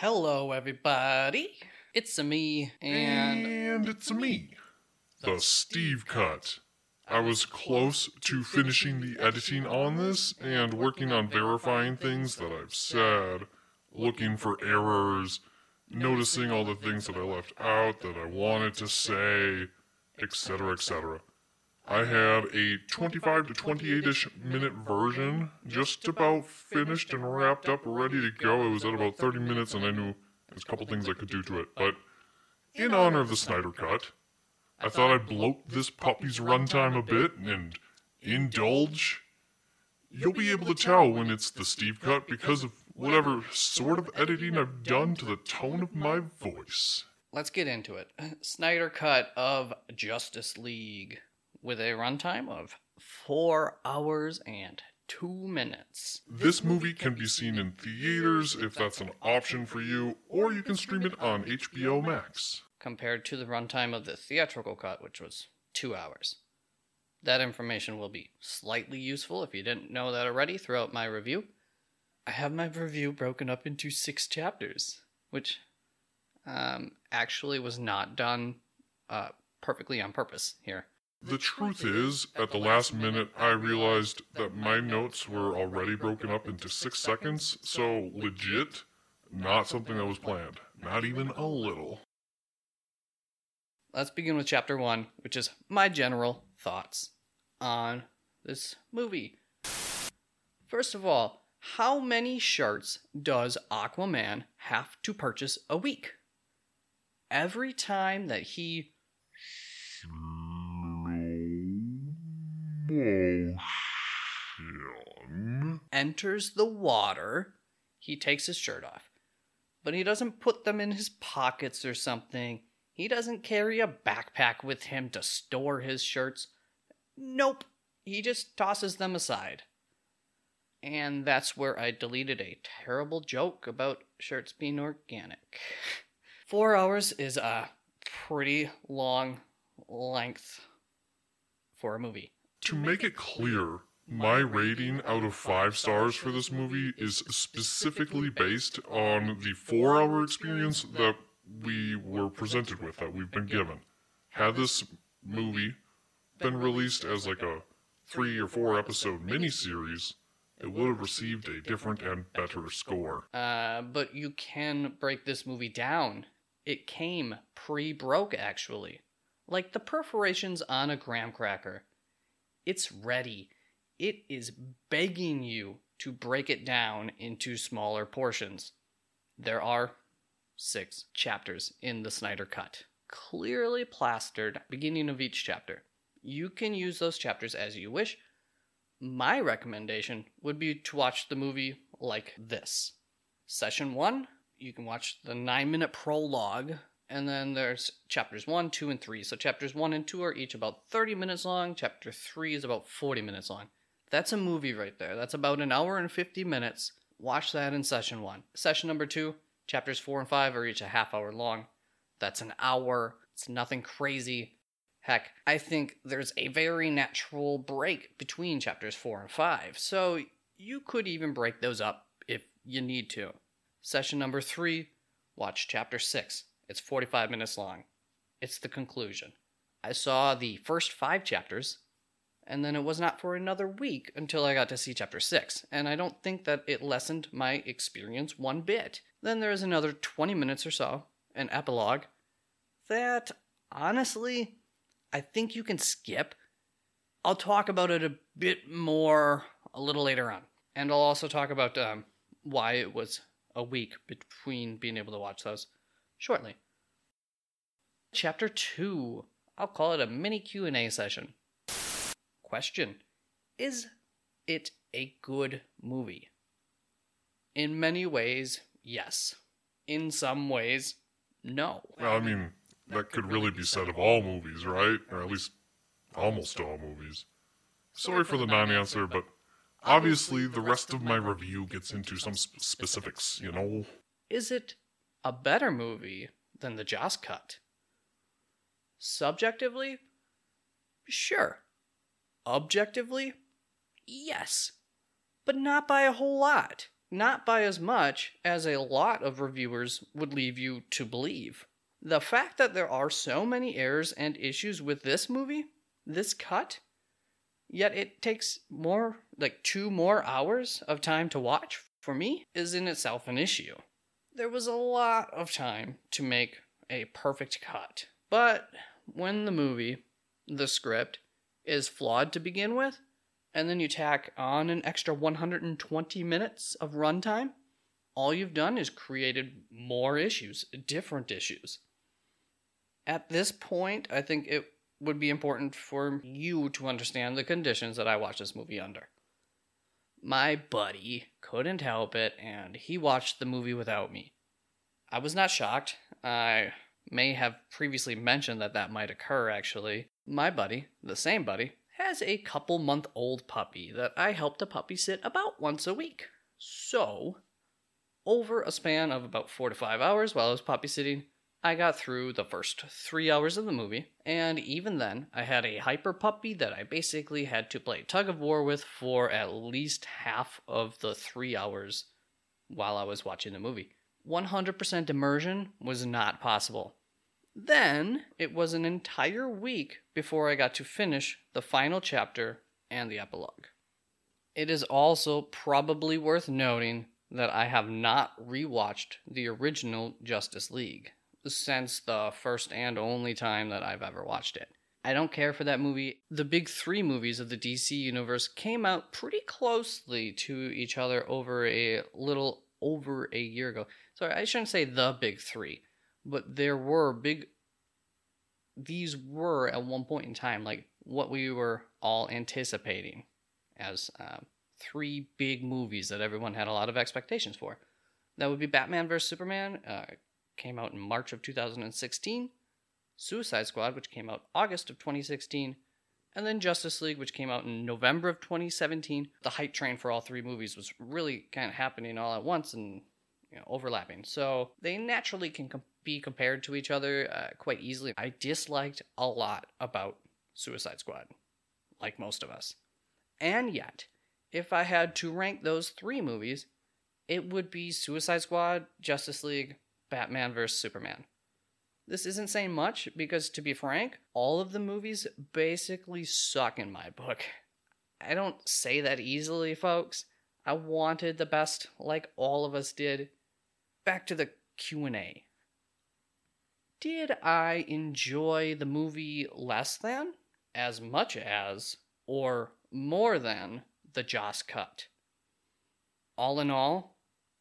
Hello, everybody. It's a me, and And it's me, the Steve Cut. I was close to finishing the editing on this and working on verifying things that I've said, looking for errors, noticing all the things that I left out that I wanted to say, etc., etc. I had a 25 to 28 ish minute version just about finished and wrapped up, ready to go. It was at about 30 minutes, and I knew there's a couple things I could do to it. But in honor of the Snyder Cut, I thought I'd bloat this puppy's runtime a bit and indulge. You'll be able to tell when it's the Steve Cut because of whatever sort of editing I've done to the tone of my voice. let's get into it. Snyder Cut of Justice League with a runtime of four hours and two minutes. This movie can be seen in theaters if that's an option for you, or you can stream it on HBO Max. compared to the runtime of the theatrical cut, which was two hours. That information will be slightly useful if you didn't know that already throughout my review. I have my review broken up into six chapters, which um, actually was not done uh, perfectly on purpose here. The truth is, at the last minute, I realized that my notes were already broken up into six seconds, so legit, not something that was planned. Not even a little. Let's begin with chapter one, which is my general thoughts on this movie. First of all, how many shirts does Aquaman have to purchase a week? Every time that he Motion. enters the water, he takes his shirt off. But he doesn't put them in his pockets or something. He doesn't carry a backpack with him to store his shirts. Nope. He just tosses them aside. And that's where I deleted a terrible joke about shirts being organic. Four hours is a pretty long length for a movie. To make it clear, my rating out of five stars for this movie is specifically based on the four hour experience that we were presented with, that we've been given. Had this movie been released as like a three or four episode miniseries, it would have received a different and better score. Uh, but you can break this movie down. It came pre broke, actually. Like the perforations on a graham cracker. It's ready. It is begging you to break it down into smaller portions. There are six chapters in the Snyder Cut, clearly plastered beginning of each chapter. You can use those chapters as you wish. My recommendation would be to watch the movie like this. Session 1, you can watch the 9 minute prologue, and then there's chapters 1, 2, and 3. So chapters 1 and 2 are each about 30 minutes long, chapter 3 is about 40 minutes long. That's a movie right there. That's about an hour and 50 minutes. Watch that in session 1. Session number 2, chapters 4 and 5 are each a half hour long. That's an hour. It's nothing crazy. Heck, I think there's a very natural break between chapters 4 and 5, so you could even break those up if you need to. Session number 3, watch chapter 6. It's 45 minutes long. It's the conclusion. I saw the first five chapters, and then it was not for another week until I got to see chapter 6, and I don't think that it lessened my experience one bit. Then there is another 20 minutes or so, an epilogue, that honestly, I think you can skip. I'll talk about it a bit more a little later on. And I'll also talk about um, why it was a week between being able to watch those shortly. Chapter 2. I'll call it a mini Q&A session. Question: Is it a good movie? In many ways, yes. In some ways, no. Well, I mean, that could really be said of all movies, right? Or at least almost all movies. Sorry for the non answer, but obviously the rest of my review gets into some specifics, you know? Is it a better movie than the Joss cut? Subjectively, sure. Objectively, yes. But not by a whole lot. not by as much as a lot of reviewers would leave you to believe. The fact that there are so many errors and issues with this movie, this cut, yet it takes more, like two more hours of time to watch, for me, is in itself an issue. There was a lot of time to make a perfect cut, but when the movie, the script, is flawed to begin with, and then you tack on an extra 120 minutes of runtime, all you've done is created more issues, different issues. At this point, I think it would be important for you to understand the conditions that I watched this movie under. My buddy couldn't help it, and he watched the movie without me. I was not shocked. I may have previously mentioned that that might occur, actually. My buddy, the same buddy, has a couple month old puppy that I help to puppy sit about once a week. So, over a span of about four to five hours while I was puppy sitting, I got through the first three hours of the movie, and even then, I had a hyper puppy that I basically had to play tug of war with for at least half of the three hours while I was watching the movie. 100% immersion was not possible. Then it was an entire week before I got to finish the final chapter and the epilogue. It is also probably worth noting that I have not rewatched the original Justice League since the first and only time that I've ever watched it. I don't care for that movie. The big three movies of the DC universe came out pretty closely to each other over a little over a year ago. Sorry, I shouldn't say the big three, but there were big. These were at one point in time like what we were all anticipating as uh, three big movies that everyone had a lot of expectations for. That would be Batman vs Superman, uh, came out in March of 2016, Suicide Squad, which came out August of 2016, and then Justice League, which came out in November of 2017. The hype train for all three movies was really kind of happening all at once and you know, overlapping. So they naturally can com- be compared to each other uh, quite easily. I disliked a lot about Suicide Squad, like most of us. And yet, if I had to rank those three movies, it would be Suicide Squad, Justice League, Batman vs. Superman. This isn't saying much because, to be frank, all of the movies basically suck in my book. I don't say that easily, folks. I wanted the best, like all of us did. Back to the Q&A. Did I enjoy the movie less than, as much as, or more than the Joss cut? All in all,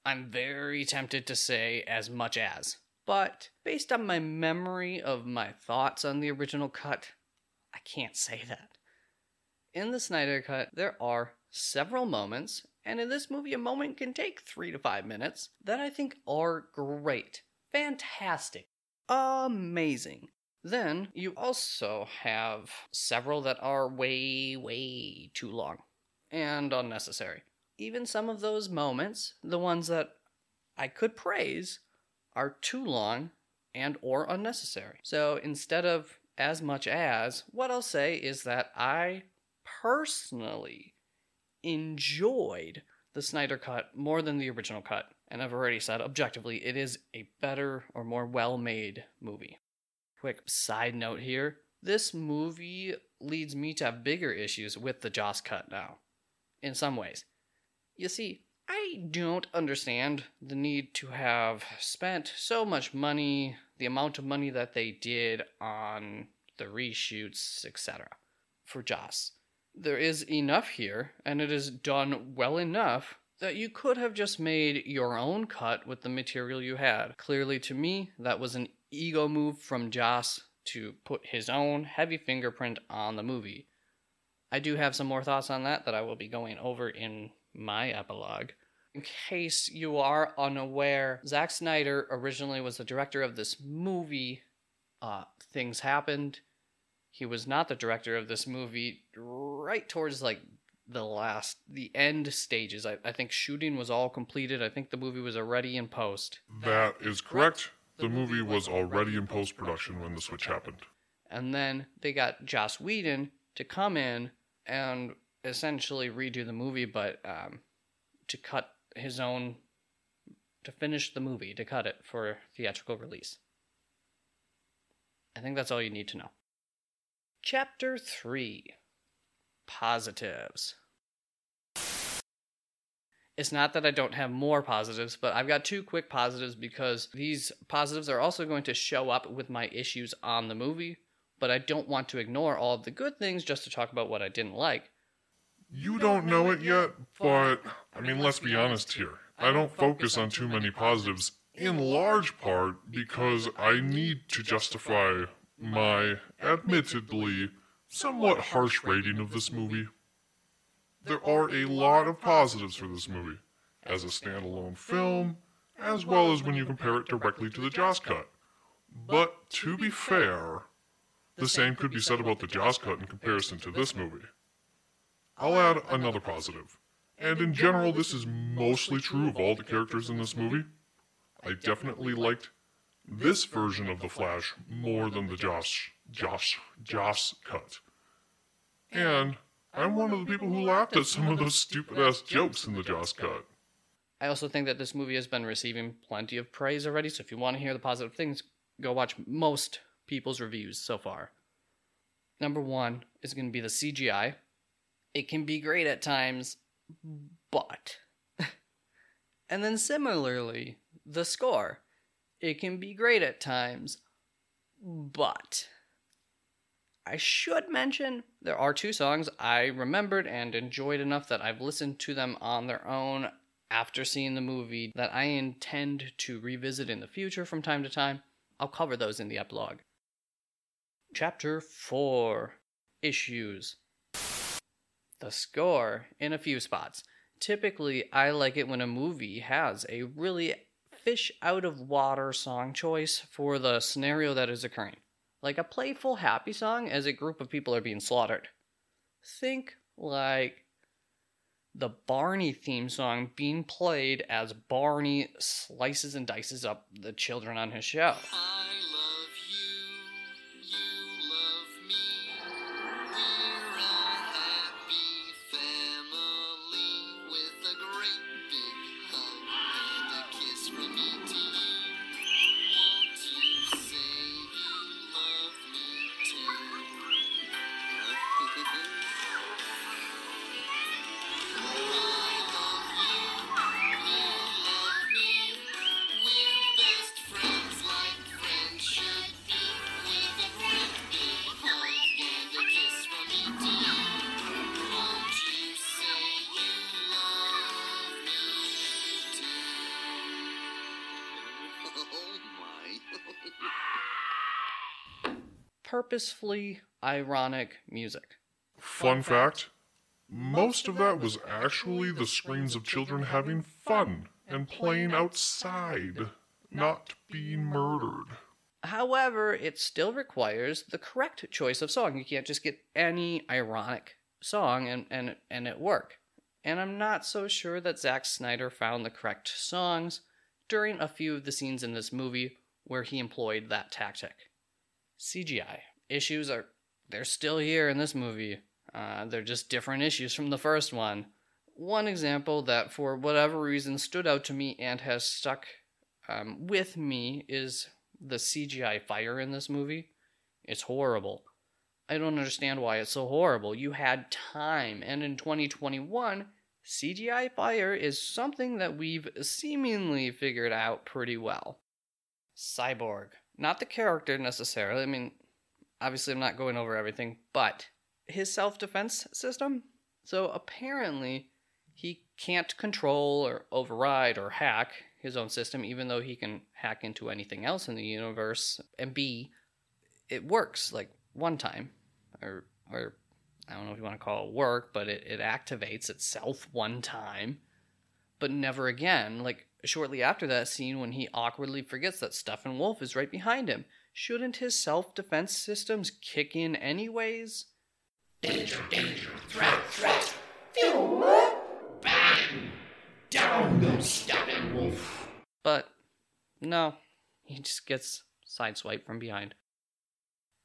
I'm very tempted to say as much as. But based on my memory of my thoughts on the original cut, I can't say that. In the Snyder Cut, there are several moments, and in this movie, a moment can take three to five minutes, that I think are great, fantastic, amazing. Then you also have several that are way, way too long and unnecessary even some of those moments, the ones that I could praise, are too long and or unnecessary. So instead of as much as, what I'll say is that I personally enjoyed the Snyder cut more than the original cut. And I've already said objectively it is a better or more well-made movie. Quick side note here, this movie leads me to have bigger issues with the Joss cut now in some ways. You see, I don't understand the need to have spent so much money, the amount of money that they did on the reshoots, etc. for Joss. There is enough here, and it is done well enough that you could have just made your own cut with the material you had. Clearly, to me, that was an ego move from Joss to put his own heavy fingerprint on the movie. I do have some more thoughts on that that I will be going over in my epilogue. In case you are unaware, Zack Snyder originally was the director of this movie. Uh, things happened. He was not the director of this movie right towards like the last, the end stages. I, I think shooting was all completed. I think the movie was already in post. That is correct. The movie was already in post production when the switch happened. And then they got Joss Whedon to come in and essentially redo the movie, but um, to cut his own to finish the movie to cut it for theatrical release. I think that's all you need to know. Chapter 3 Positives. It's not that I don't have more positives, but I've got two quick positives because these positives are also going to show up with my issues on the movie, but I don't want to ignore all of the good things just to talk about what I didn't like. You don't know it yet, but I mean, let's be honest here. I don't focus on too many positives, in large part because I need to justify my admittedly somewhat harsh rating of this movie. There are a lot of positives for this movie, as a standalone film, as well as when you compare it directly to the Joss cut. But to be fair, the same could be said about the Joss cut in comparison to this movie. I'll add another positive. And in general, this is mostly true of all the characters in this movie. I definitely liked this version of the Flash more than the Josh, Josh, Joss cut. And I'm one of the people who laughed at some of those stupid ass jokes in the Joss cut. I also think that this movie has been receiving plenty of praise already, so if you want to hear the positive things, go watch most people's reviews so far. Number one is going to be the CGI. It can be great at times, but. and then similarly, the score. It can be great at times, but. I should mention there are two songs I remembered and enjoyed enough that I've listened to them on their own after seeing the movie that I intend to revisit in the future from time to time. I'll cover those in the epilogue. Chapter 4 Issues The score in a few spots. Typically, I like it when a movie has a really fish out of water song choice for the scenario that is occurring like a playful, happy song as a group of people are being slaughtered. Think like the Barney theme song being played as Barney slices and dices up the children on his show. Ah. Purposefully ironic music. Fun fact most of that was actually the screams of children having fun and playing outside, not being murdered. However, it still requires the correct choice of song. You can't just get any ironic song and, and, and it work. And I'm not so sure that Zack Snyder found the correct songs during a few of the scenes in this movie where he employed that tactic. CGI issues are they're still here in this movie. Uh, they're just different issues from the first one. One example that, for whatever reason, stood out to me and has stuck um, with me is the CGI fire in this movie. It's horrible. I don't understand why it's so horrible. You had time, and in 2021, CGI fire is something that we've seemingly figured out pretty well. Cyborg. Not the character necessarily. I mean, obviously, I'm not going over everything, but his self defense system. So apparently, he can't control or override or hack his own system, even though he can hack into anything else in the universe. And B, it works like one time, or or I don't know if you want to call it work, but it, it activates itself one time, but never again. Like shortly after that scene when he awkwardly forgets that Steppenwolf is right behind him. Shouldn't his self defense systems kick in anyways? Danger, danger, threat, threat. Phew, bang! Down goes Steppenwolf. But no, he just gets sideswiped from behind.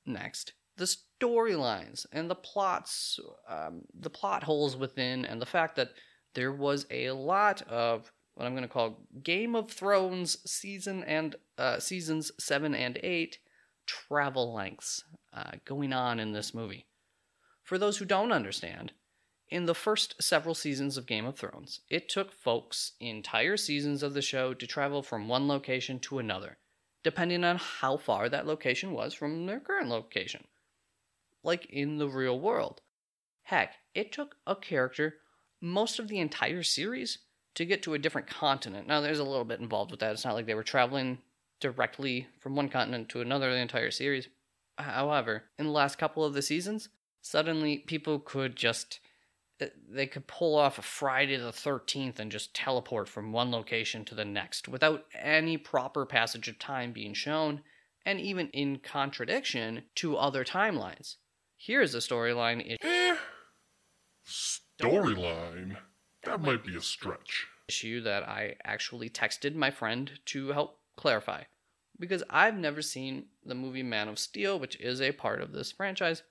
Next, the storylines and the plots, um, the plot holes within, and the fact that there was a lot of what I'm going to call Game of Thrones season and uh, seasons seven and eight travel lengths uh, going on in this movie. For those who don't understand, in the first several seasons of Game of Thrones, it took folks entire seasons of the show to travel from one location to another, depending on how far that location was from their current location. Like in the real world. Heck, it took a character most of the entire series to get to a different continent. Now, there's a little bit involved with that. It's not like they were traveling directly from one continent to another the entire series. However, in the last couple of the seasons, suddenly people could just uh, they could pull off a Friday the 13th and just teleport from one location to the next without any proper passage of time being shown and even in contradiction to other timelines. Here's a storyline eh, storyline. That might be a stretch. Issue that I actually texted my friend to help clarify because I've never seen the movie Man of Steel, which is a part of this franchise.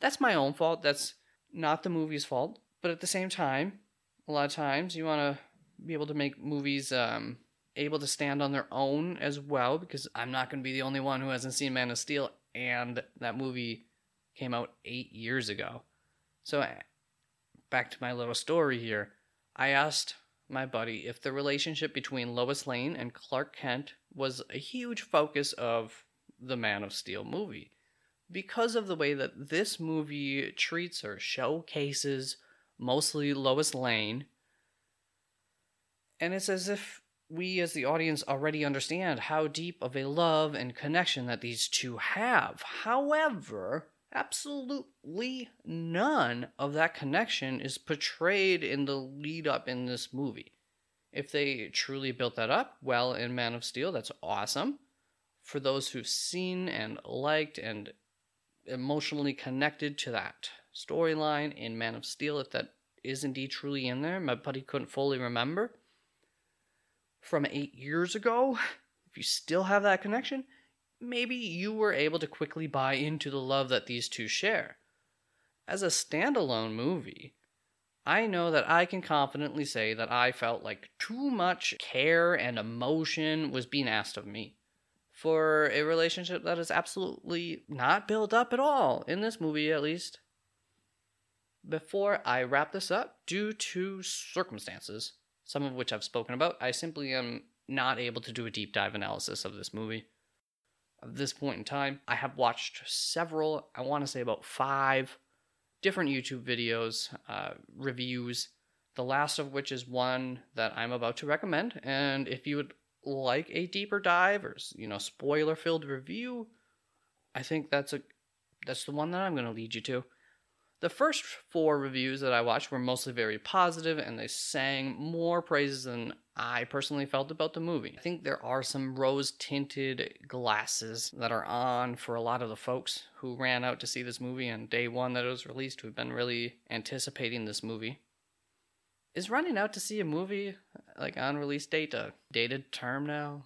That's my own fault. That's not the movie's fault. But at the same time, a lot of times you want to be able to make movies um, able to stand on their own as well, because I'm not going to be the only one who hasn't seen Man of Steel, and that movie came out eight years ago. So, back to my little story here. I asked my buddy if the relationship between Lois Lane and Clark Kent was a huge focus of the Man of Steel movie because of the way that this movie treats or showcases mostly Lois Lane. And it's as if we as the audience already understand how deep of a love and connection that these two have. However, absolutely none of that connection is portrayed in the lead up in this movie. If they truly built that up, well, in Man of Steel, that's awesome. For those who've seen and liked and emotionally connected to that storyline in Man of Steel, if that is indeed truly in there, my buddy couldn't fully remember from eight years ago, if you still have that connection, maybe you were able to quickly buy into the love that these two share. As a standalone movie, I know that I can confidently say that I felt like too much care and emotion was being asked of me for a relationship that is absolutely not built up at all, in this movie at least. Before I wrap this up, due to circumstances, some of which I've spoken about, I simply am not able to do a deep dive analysis of this movie at this point in time. I have watched several, I want to say about five different YouTube videos, uh, reviews, the last of which is one that I'm about to recommend. And if you would like a deeper dive or you know spoiler filled review, I think that's a that's the one that I'm going to lead you to. The first four reviews that I watched were mostly very positive and they sang more praises than I personally felt about the movie. I think there are some rose tinted glasses that are on for a lot of the folks who ran out to see this movie on day one that it was released, who've been really anticipating this movie. Is running out to see a movie like on release date a dated term now?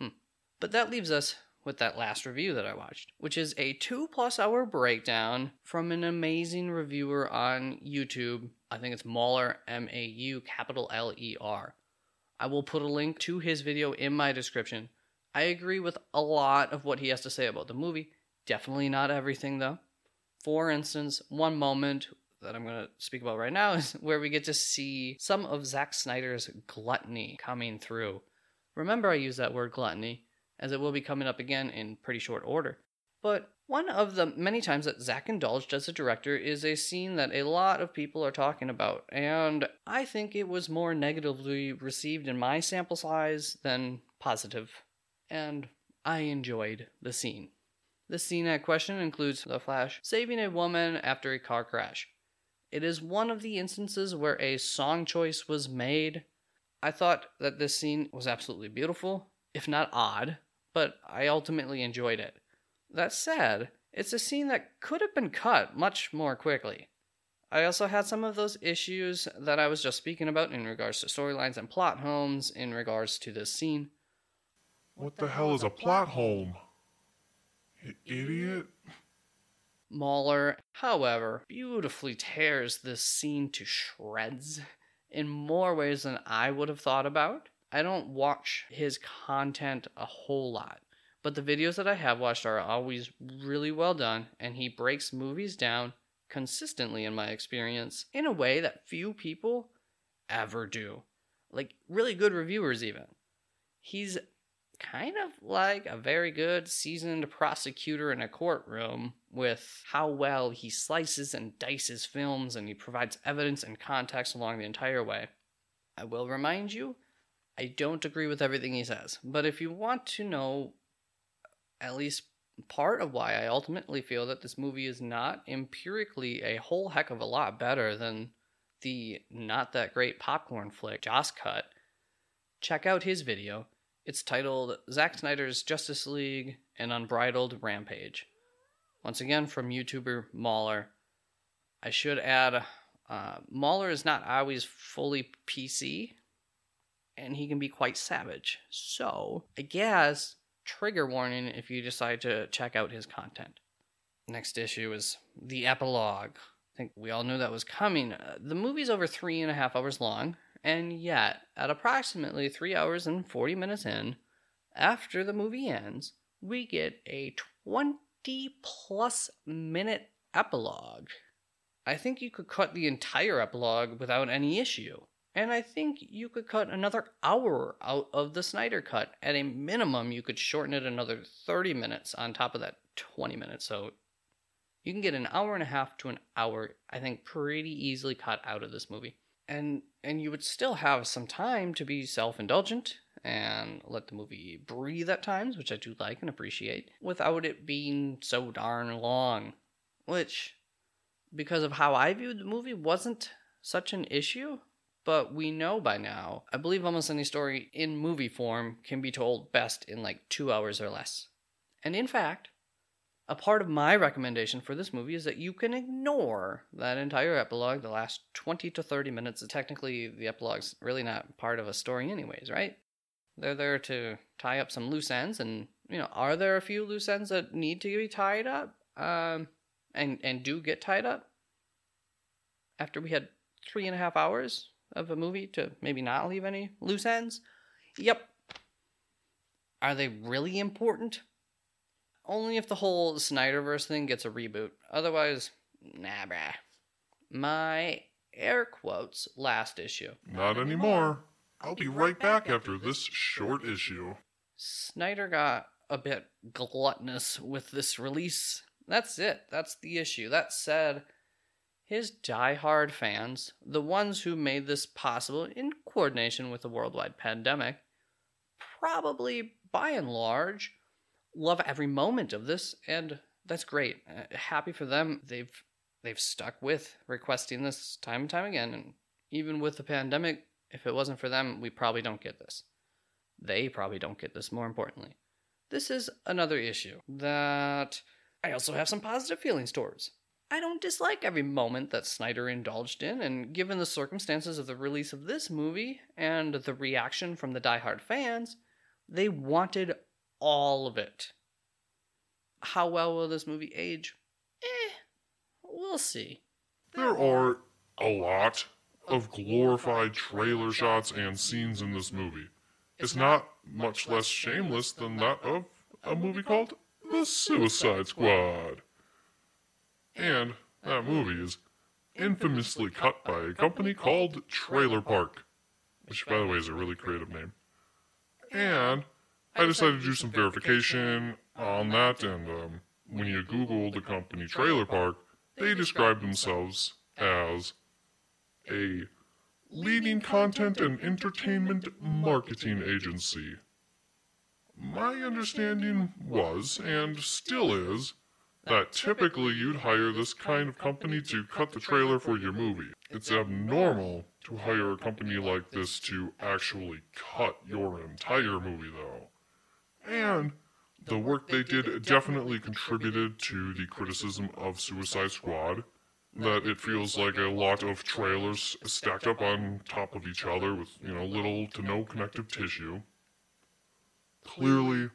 Hmm. But that leaves us with that last review that I watched, which is a two plus hour breakdown from an amazing reviewer on YouTube. I think it's Mauler, M A U capital L E R. I will put a link to his video in my description. I agree with a lot of what he has to say about the movie. Definitely not everything, though. For instance, one moment that I'm going to speak about right now is where we get to see some of Zack Snyder's gluttony coming through. Remember, I use that word gluttony as it will be coming up again in pretty short order. But one of the many times that Zack indulged as a director is a scene that a lot of people are talking about, and I think it was more negatively received in my sample size than positive, and I enjoyed the scene. The scene at question includes The Flash saving a woman after a car crash. It is one of the instances where a song choice was made. I thought that this scene was absolutely beautiful, if not odd, but I ultimately enjoyed it. That said, it's a scene that could have been cut much more quickly. I also had some of those issues that I was just speaking about in regards to storylines and plot holes in regards to this scene. What the hell is a plot hole? You idiot. Mauler, however, beautifully tears this scene to shreds in more ways than I would have thought about. I don't watch his content a whole lot, but the videos that I have watched are always really well done, and he breaks movies down consistently, in my experience, in a way that few people ever do. Like, really good reviewers, even. He's kind of like a very good seasoned prosecutor in a courtroom with how well he slices and dices films and he provides evidence and context along the entire way. I will remind you, I don't agree with everything he says, but if you want to know at least part of why I ultimately feel that this movie is not empirically a whole heck of a lot better than the not that great popcorn flick Joss cut, check out his video it's titled Zack Snyder's Justice League An Unbridled Rampage. Once again, from YouTuber Mauler. I should add, uh, Mauler is not always fully PC, and he can be quite savage. So, I guess, trigger warning if you decide to check out his content. Next issue is the epilogue. I think we all knew that was coming. Uh, the movie's over three and a half hours long, and yet, at approximately 3 hours and 40 minutes in, after the movie ends, we get a 20 plus minute epilogue. I think you could cut the entire epilogue without any issue. And I think you could cut another hour out of the Snyder cut. At a minimum, you could shorten it another 30 minutes on top of that 20 minutes. So you can get an hour and a half to an hour, I think, pretty easily cut out of this movie and and you would still have some time to be self-indulgent and let the movie breathe at times, which I do like and appreciate, without it being so darn long, which because of how I viewed the movie wasn't such an issue, but we know by now. I believe almost any story in movie form can be told best in like 2 hours or less. And in fact, a part of my recommendation for this movie is that you can ignore that entire epilogue, the last 20 to 30 minutes. Technically, the epilogue's really not part of a story, anyways, right? They're there to tie up some loose ends, and, you know, are there a few loose ends that need to be tied up? Um, and, and do get tied up? After we had three and a half hours of a movie to maybe not leave any loose ends? Yep. Are they really important? Only if the whole Snyderverse thing gets a reboot. Otherwise, nah, bruh. My air quotes last issue. Not anymore. I'll be right back after this short issue. Snyder got a bit gluttonous with this release. That's it. That's the issue. That said, his die-hard fans, the ones who made this possible in coordination with the worldwide pandemic, probably by and large love every moment of this, and that's great. Uh, happy for them. They've they've stuck with requesting this time and time again, and even with the pandemic, if it wasn't for them, we probably don't get this. They probably don't get this. More importantly, this is another issue that I also have some positive feelings towards. I don't dislike every moment that Snyder indulged in, and given the circumstances of the release of this movie and the reaction from the die-hard fans, they wanted all of it. How well will this movie age? Eh, we'll see. There are a lot of glorified trailer shots and scenes in this movie. It's not much less shameless than that of a movie called The Suicide Squad. And that movie is infamously cut by a company called Trailer Park, which, by the way, is a really creative name. And I decided to do some verification on that, and um, when you Google the company Trailer Park, they describe themselves as a leading content and entertainment marketing agency. My understanding was, and still is, that typically you'd hire this kind of company to cut the trailer for your movie. It's abnormal to hire a company like this to actually cut your entire movie, though. And the work they did definitely contributed to the criticism of Suicide Squad. That it feels like a lot of trailers stacked up on top of each other with, you know, little to no connective tissue. Clearly,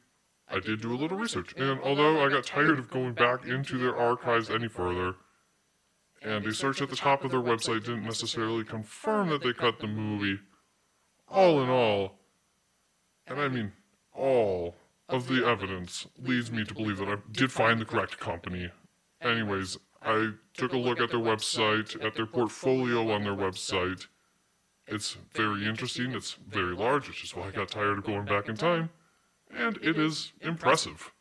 I did do a little research, and although I got tired of going back into their archives any further, and a search at the top of their website didn't necessarily confirm that they cut the movie. All in all, and I mean all of the evidence leads me to believe that I did find the correct company. Anyways, I took a look at their website, at their portfolio on their website. It's very interesting, it's very large, which is why I got tired of going back in time, and it is impressive.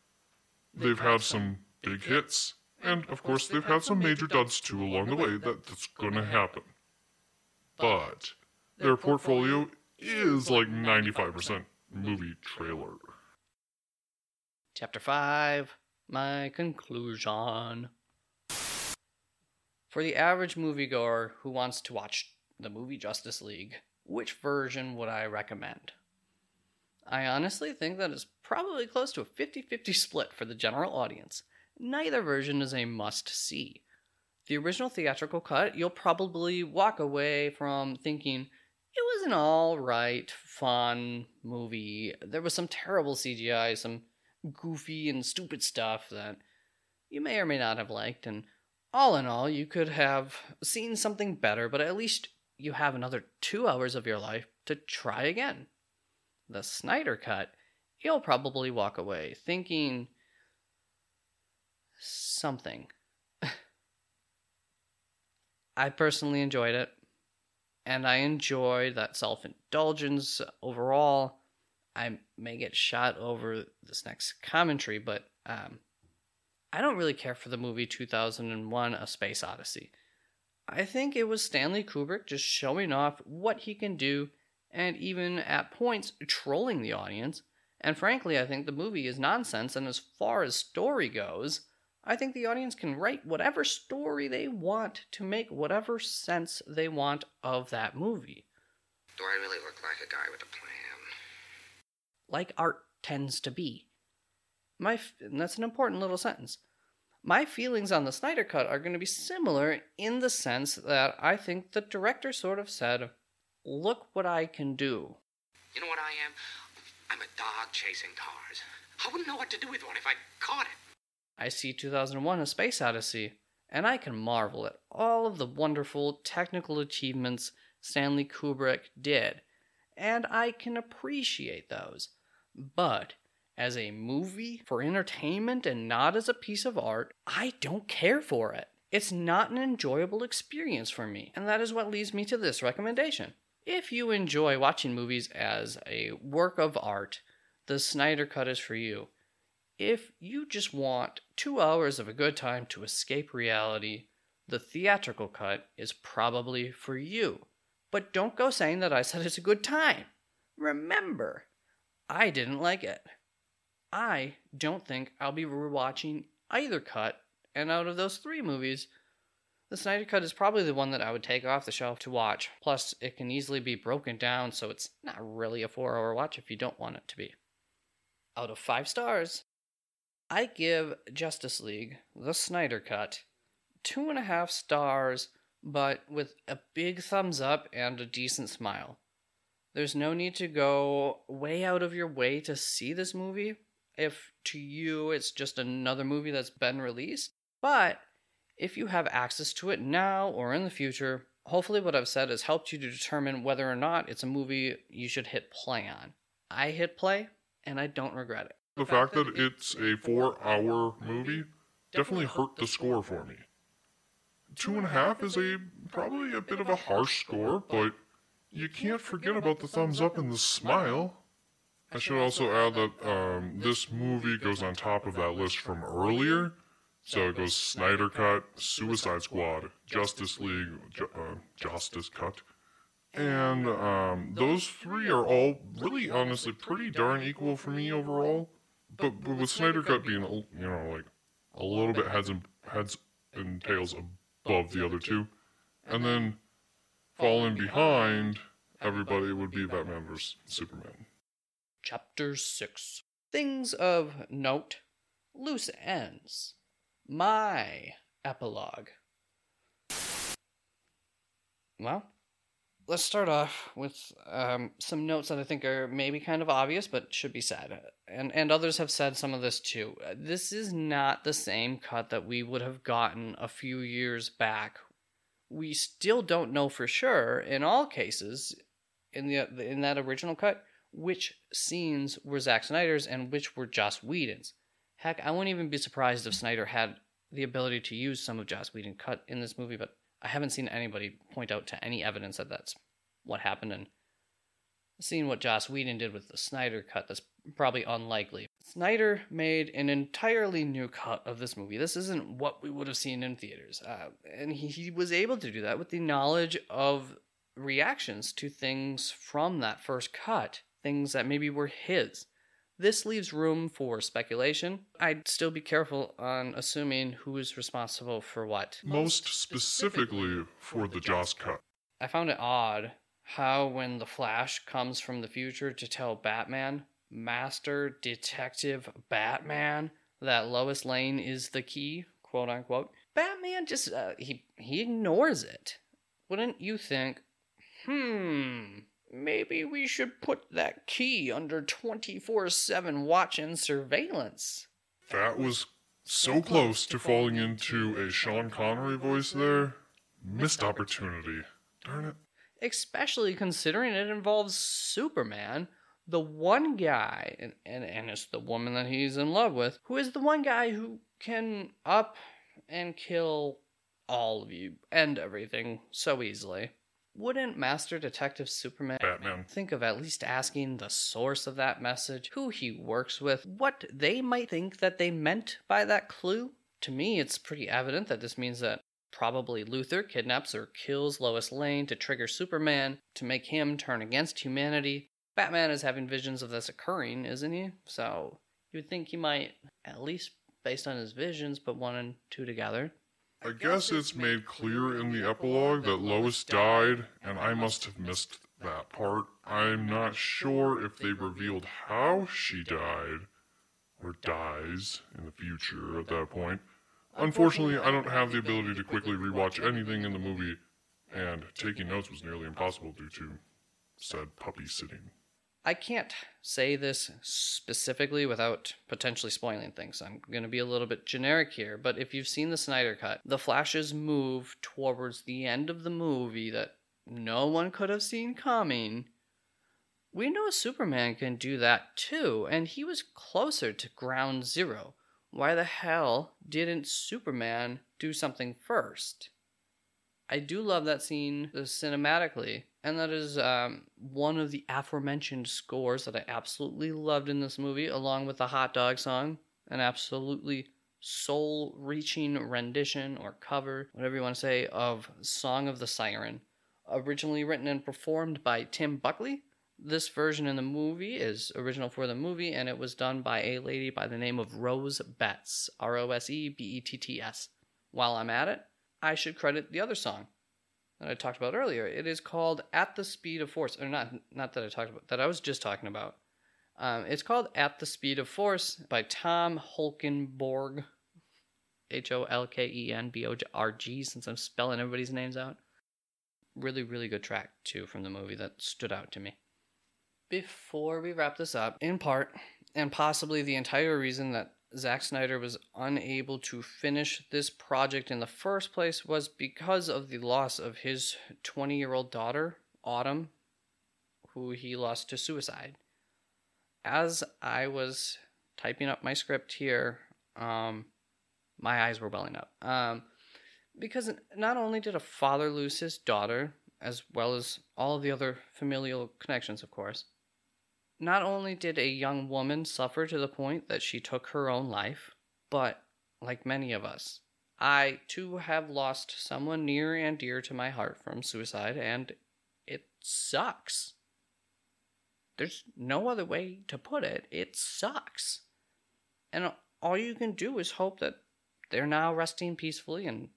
They've had some big hits, and of course, they've had some major duds too along the way. That, that's going to happen. But their portfolio is like 95% movie trailer. Chapter 5 My conclusion. For the average moviegoer who wants to watch the movie Justice League, which version would I recommend? I honestly think that it's probably close to a 50 50 split for the general audience. Neither version is a must see. The original theatrical cut, you'll probably walk away from thinking it was an alright, fun movie. There was some terrible CGI, some goofy and stupid stuff that you may or may not have liked, and all in all, you could have seen something better, but at least you have another two hours of your life to try again. The Snyder Cut, you'll probably walk away thinking something. I personally enjoyed it, and I enjoy that self indulgence overall. I may get shot over this next commentary, but um, I don't really care for the movie 2001 A Space Odyssey. I think it was Stanley Kubrick just showing off what he can do and even at points trolling the audience. And frankly, I think the movie is nonsense, and as far as story goes, I think the audience can write whatever story they want to make whatever sense they want of that movie. Do I really look like a guy with a plan? Like art tends to be. My f- and that's an important little sentence. My feelings on the Snyder Cut are going to be similar in the sense that I think the director sort of said, Look what I can do. You know what I am? I'm a dog chasing cars. I wouldn't know what to do with one if I caught it. I see 2001 A Space Odyssey, and I can marvel at all of the wonderful technical achievements Stanley Kubrick did, and I can appreciate those. But as a movie for entertainment and not as a piece of art, I don't care for it. It's not an enjoyable experience for me, and that is what leads me to this recommendation. If you enjoy watching movies as a work of art, the Snyder Cut is for you. If you just want two hours of a good time to escape reality, the theatrical cut is probably for you. But don't go saying that I said it's a good time. Remember, I didn't like it. I don't think I'll be rewatching either cut, and out of those three movies, the Snyder Cut is probably the one that I would take off the shelf to watch. Plus, it can easily be broken down, so it's not really a four hour watch if you don't want it to be. Out of five stars, I give Justice League, the Snyder Cut, two and a half stars, but with a big thumbs up and a decent smile. There's no need to go way out of your way to see this movie if to you it's just another movie that's been released. But if you have access to it now or in the future, hopefully what I've said has helped you to determine whether or not it's a movie you should hit play on. I hit play, and I don't regret it. The fact that it's a four hour movie definitely hurt the score for me. Two and a half is a probably a bit of a harsh score, but you can't forget about the thumbs up and the smile. I should also add that um, this movie goes on top of that list from earlier. So it goes Snyder Cut, Suicide Squad, Justice League, uh, Justice Cut. And um, those three are all really honestly pretty darn equal for me overall. But, but with Snyder Cut being, you know, like a little bit heads and, heads and tails above the other two. And then falling behind everybody would be Batman vs. Superman. Chapter 6 Things of Note Loose Ends. My epilogue. Well, let's start off with um, some notes that I think are maybe kind of obvious, but should be said. And, and others have said some of this too. This is not the same cut that we would have gotten a few years back we still don't know for sure in all cases in the in that original cut which scenes were Zack Snyder's and which were Joss Whedon's. Heck, I wouldn't even be surprised if Snyder had the ability to use some of Joss Whedon cut in this movie, but I haven't seen anybody point out to any evidence that that's what happened. And seeing what Joss Whedon did with the Snyder cut, that's probably unlikely. Snyder made an entirely new cut of this movie. This isn't what we would have seen in theaters. Uh, and he, he was able to do that with the knowledge of reactions to things from that first cut, things that maybe were his. This leaves room for speculation. I'd still be careful on assuming who is responsible for what. Most specifically for the Joss cut. I found it odd how, when the Flash comes from the future to tell Batman, Master Detective Batman, that Lois Lane is the key, quote unquote, Batman just uh, he he ignores it. Wouldn't you think? Hmm, maybe we should put that key under 24 7 watch and surveillance. That was so close to falling into a Sean Connery voice there. Missed opportunity. Darn it. Especially considering it involves Superman, the one guy, and, and, and it's the woman that he's in love with, who is the one guy who can up and kill all of you and everything so easily. Wouldn't Master Detective Superman Batman. think of at least asking the source of that message, who he works with, what they might think that they meant by that clue? To me, it's pretty evident that this means that probably Luthor kidnaps or kills Lois Lane to trigger Superman to make him turn against humanity. Batman is having visions of this occurring, isn't he? So you would think he might, at least based on his visions, put one and two together. I guess it's made clear in the epilogue that Lois died, and I must have missed that part. I'm not sure if they revealed how she died, or dies in the future at that point. Unfortunately, I don't have the ability to quickly rewatch anything in the movie, and taking notes was nearly impossible due to said puppy sitting. I can't say this specifically without potentially spoiling things. I'm going to be a little bit generic here, but if you've seen the Snyder Cut, the Flash's move towards the end of the movie that no one could have seen coming. We know Superman can do that too, and he was closer to ground zero. Why the hell didn't Superman do something first? I do love that scene cinematically, and that is um, one of the aforementioned scores that I absolutely loved in this movie, along with the hot dog song, an absolutely soul reaching rendition or cover, whatever you want to say, of Song of the Siren. Originally written and performed by Tim Buckley. This version in the movie is original for the movie, and it was done by a lady by the name of Rose Betts. R O S E B E T T S. While I'm at it, I should credit the other song that I talked about earlier. It is called "At the Speed of Force," or not, not that I talked about, that I was just talking about. Um, it's called "At the Speed of Force" by Tom Holkenborg, H O L K E N B O R G. Since I'm spelling everybody's names out, really, really good track too from the movie that stood out to me. Before we wrap this up, in part, and possibly the entire reason that Zack Snyder was unable to finish this project in the first place was because of the loss of his 20 year old daughter, Autumn, who he lost to suicide. As I was typing up my script here, um, my eyes were welling up. Um, because not only did a father lose his daughter, as well as all the other familial connections, of course, not only did a young woman suffer to the point that she took her own life, but, like many of us, I too have lost someone near and dear to my heart from suicide, and it sucks. There's no other way to put it. It sucks. And all you can do is hope that they're now resting peacefully and,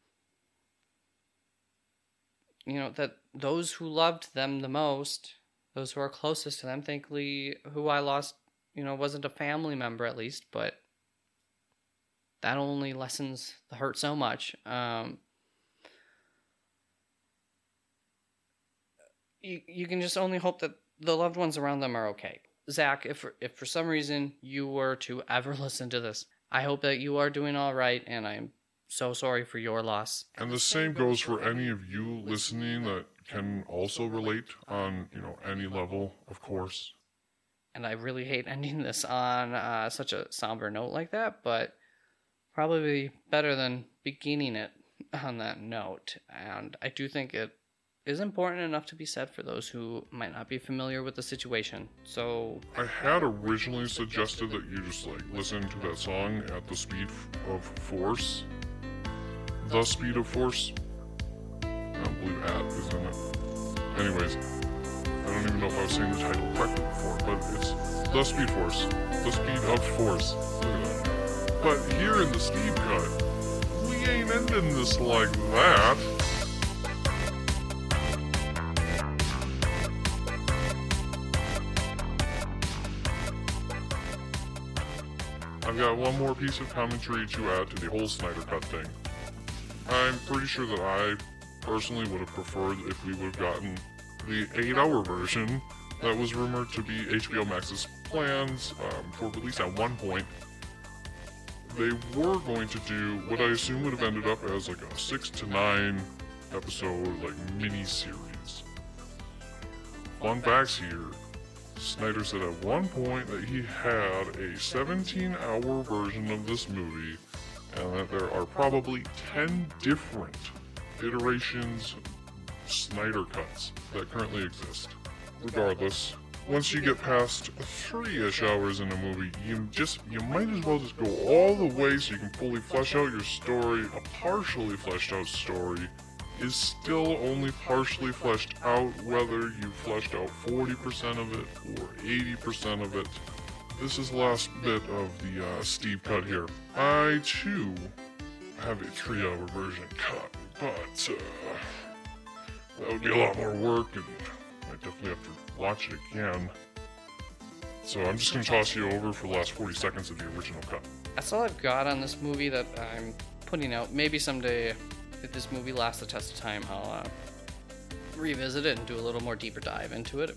you know, that those who loved them the most those who are closest to them. Thankfully, who I lost, you know, wasn't a family member at least, but that only lessens the hurt so much. Um, you you can just only hope that the loved ones around them are okay. Zack, if if for some reason you were to ever listen to this, I hope that you are doing all right, and I'm so sorry for your loss. And the same goes for any of you listening that can also relate on, you know, any level, of course. And I really hate ending this on uh, such a somber note like that, but probably better than beginning it on that note. And I do think it is important enough to be said for those who might not be familiar with the situation. So, I had originally suggested that you just like listen to that song at the speed of force. The speed of force. Believe at is in it. Anyways, I don't even know if I was saying the title correctly before, but it's the speed force. The speed of force. But here in the Steve cut, we ain't ending this like that. I've got one more piece of commentary to add to the whole Snyder Cut thing. I'm pretty sure that I personally would have preferred if we would have gotten the 8 hour version that was rumored to be HBO Max's plans um, for release at one point. They were going to do what I assume would have ended up as like a 6 to 9 episode, like mini series. Fun facts here Snyder said at one point that he had a 17 hour version of this movie and that there are probably 10 different iterations, Snyder cuts that currently exist. Regardless, once you get past three-ish hours in a movie, you just you might as well just go all the way so you can fully flesh out your story. A partially fleshed out story is still only partially fleshed out, whether you fleshed out 40% of it or 80% of it. This is the last bit of the uh, Steve cut here. I too have a three hour version cut, but uh, that would be a lot more work and I definitely have to watch it again. So I'm just going to toss you over for the last 40 seconds of the original cut. that's all I've got on this movie that I'm putting out. Maybe someday, if this movie lasts the test of time, I'll uh, revisit it and do a little more deeper dive into it.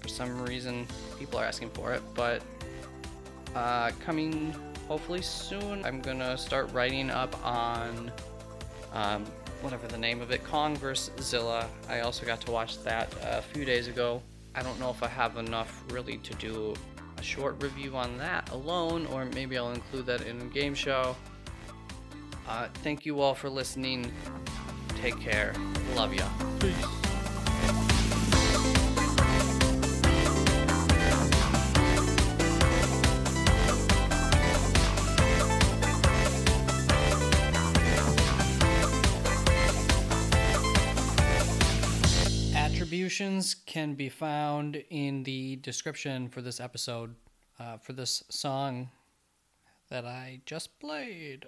For some reason, people are asking for it, but uh, coming hopefully soon, I'm gonna start writing up on um, whatever the name of it, Kong vs. Zilla. I also got to watch that a few days ago. I don't know if I have enough really to do a short review on that alone, or maybe I'll include that in a game show. Uh, thank you all for listening. Take care. Love ya. Attributions can be found in the description for this episode, uh, for this song that I just played.